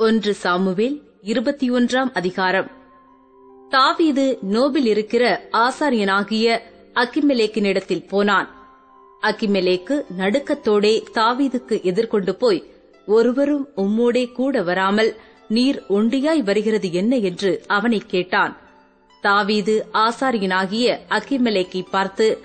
ஒன்று சாமுவேல் இருபத்தி ஒன்றாம் அதிகாரம். தாவீது நோபில் இருக்கிற ஆசாரியனாகிய அக்கிமெலேக்கினிடத்தில் போனான். அக்கிமெலேக்கு நடுக்கத்தோடே தாவீதுக்கு எதிர்கொண்டு போய் ஒருவரும் உம்மோடே கூட வராமல் நீர் ஒண்டியாய் வருகிறது என்ன என்று அவனைக் கேட்டான். தாவீது ஆசாரியனாகிய அக்கிமெலேக்கை பார்த்து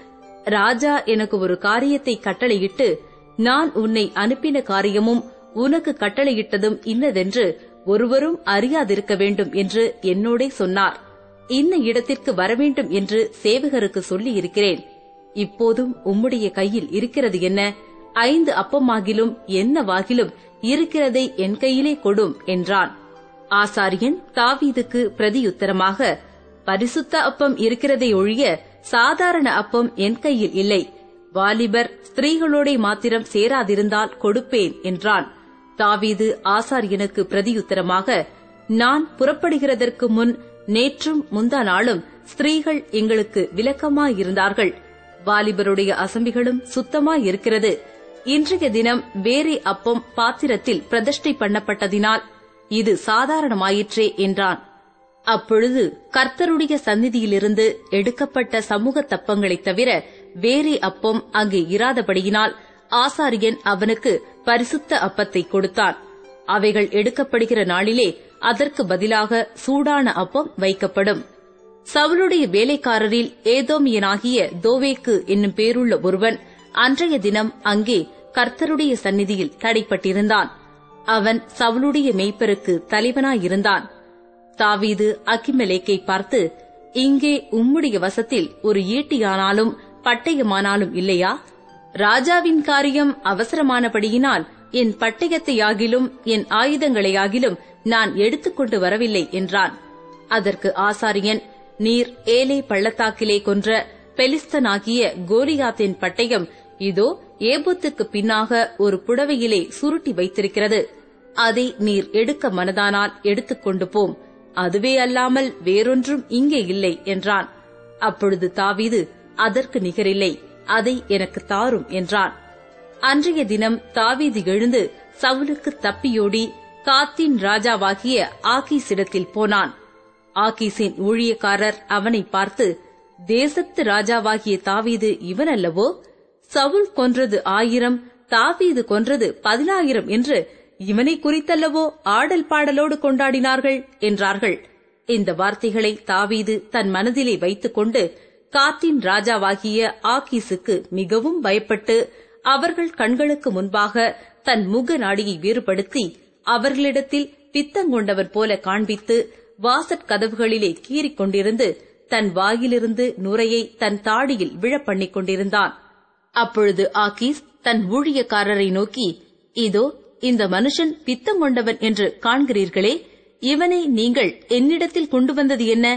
ராஜா எனக்கு ஒரு காரியத்தை கட்டளையிட்டு நான் உன்னை அனுப்பின காரியமும் உனக்கு கட்டளையிட்டதும் இன்னதென்று ஒருவரும் அறியாதிருக்க வேண்டும் என்று என்னோடே சொன்னார். இந்த இடத்திற்கு வரவேண்டும் என்று சேவகருக்கு சொல்லி இருக்கிறேன் இப்போதும் உம்முடைய கையில் இருக்கிறது என்ன? ஐந்து அப்பமாகிலும் என்னவாகிலும் இருக்கிறதை என் கையிலே கொடும் என்றான். ஆசாரியன் தாவீதுக்கு பிரதியுத்தரமாக பரிசுத்த அப்பம் இருக்கிறதை ஒழிய சாதாரண அப்பம் என் கையில் இல்லை. வாலிபர் ஸ்திரீகளோட மாத்திரம் சேராதிருந்தால் கொடுப்பேன் என்றான். தாவீது ஆசாரியனுக்கு பிரதியுத்தரமாக நான் புறப்படுகிறதற்கு முன் நேற்றும் முந்தா நாளும் ஸ்திரீகள் எங்களுக்கு விளக்கமாயிருந்தார்கள். வாலிபருடைய அசம்பிகளும் சுத்தமாயிருக்கிறது. இன்றைய தினம் வேறே அப்பம் பாத்திரத்தில் பிரதிஷ்டை பண்ணப்பட்டதினால் இது சாதாரணமாயிற்றே என்றான். அப்பொழுது கர்த்தருடைய சந்நிதியிலிருந்து எடுக்கப்பட்ட சமூக தப்பங்களைத் தவிர வேறே அப்பம் அங்கே இராதபடியினால் ஆசாரியன் அவனுக்கு பரிசுத்த அப்பத்தை கொடுத்தான். அவைகள் எடுக்கப்படுகிற நாளிலே அதற்கு பதிலாக சூடான அப்பம் வைக்கப்படும். சவுளுடைய வேலைக்காரரில் ஏதோமியனாகிய தோவேக்கு என்னும் பேருள்ள ஒருவன் அன்றைய தினம் அங்கே கர்த்தருடைய சந்நிதியில் தடைப்பட்டிருந்தான். அவன் சவுளுடைய மெய்ப்பருக்கு தலைவனாயிருந்தான். தாவீது அக்கிமெலேக்கை பார்த்து இங்கே உம்முடைய வசத்தில் ஒரு ஈட்டியானாலும் பட்டயமானாலும் இல்லையா? ராஜாவின் காரியம் அவசரமானபடியினால் என் பட்டயத்தையாகிலும் என் ஆயுதங்களையாகிலும் நான் எடுத்துக்கொண்டு வரவில்லை என்றான். அதற்கு ஆசாரியன் நீர் ஏலே பள்ளத்தாக்கிலே கொன்ற பெலிஸ்தனாகிய கோலியாத்தின் பட்டயம் இதோ ஏபுத்துக்கு பின்னாக ஒரு புடவையிலே சுருட்டி வைத்திருக்கிறது. அதை நீர் எடுக்க மனதானால் எடுத்துக்கொண்டு போம். அதுவே அல்லாமல் வேறொன்றும் இங்கே இல்லை என்றான். அப்பொழுது தாவீது அதற்கு நிகரில்லை. அதை எனக்கு தாரும் என்றான். அன்றைய தினம் தாவீது எழுந்து சவுலுக்கு தப்பியோடி காத்தின் ராஜாவாகிய ஆகீஸிடத்தில் போனான். ஆகீஸின் ஊழியக்காரர் அவனை பார்த்து தேசத்து ராஜாவாகிய தாவீது இவனல்லவோ? சவுல் கொன்றது ஆயிரம் தாவீது கொன்றது பதினாயிரம் என்று இவனை குறித்தல்லவோ ஆடல் பாடலோடு கொண்டாடினார்கள்? என்றார்கள். இந்த வார்த்தைகளை தாவீது தன் மனதிலே வைத்துக் கொண்டு காத்தின் ராஜாவாகிய ஆகீஸுக்கு மிகவும் பயப்பட்டு அவர்கள் கண்களுக்கு முன்பாக தன் முக நாடியை வேறுபடுத்தி அவர்களிடத்தில் பித்தங்கொண்டவர் போல காண்பித்து வாசற் கதவுகளிலே கீறிக் கொண்டிருந்து தன் வாயிலிருந்து நுரையை தன் தாடியில் விழப்பண்ணிக் கொண்டிருந்தான். அப்பொழுது ஆகீஸ் தன் ஊழியக்காரரை நோக்கி இதோ இந்த மனுஷன் பித்தம் கொண்டவன் என்று காண்கிறீர்களே இவனை நீங்கள் என்னிடத்தில் கொண்டு வந்தது என்ன?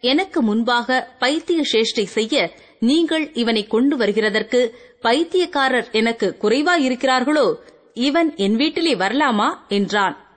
எனக்கு முன்பாக பைத்திய சேஷ்டை செய்ய நீங்கள் இவனை கொண்டு வருகிறதற்கு பைத்தியக்காரர் எனக்கு குறைவாயிருக்கிறார்களோ? இவன் என் வீட்டிலே வரலாமா? என்றான்.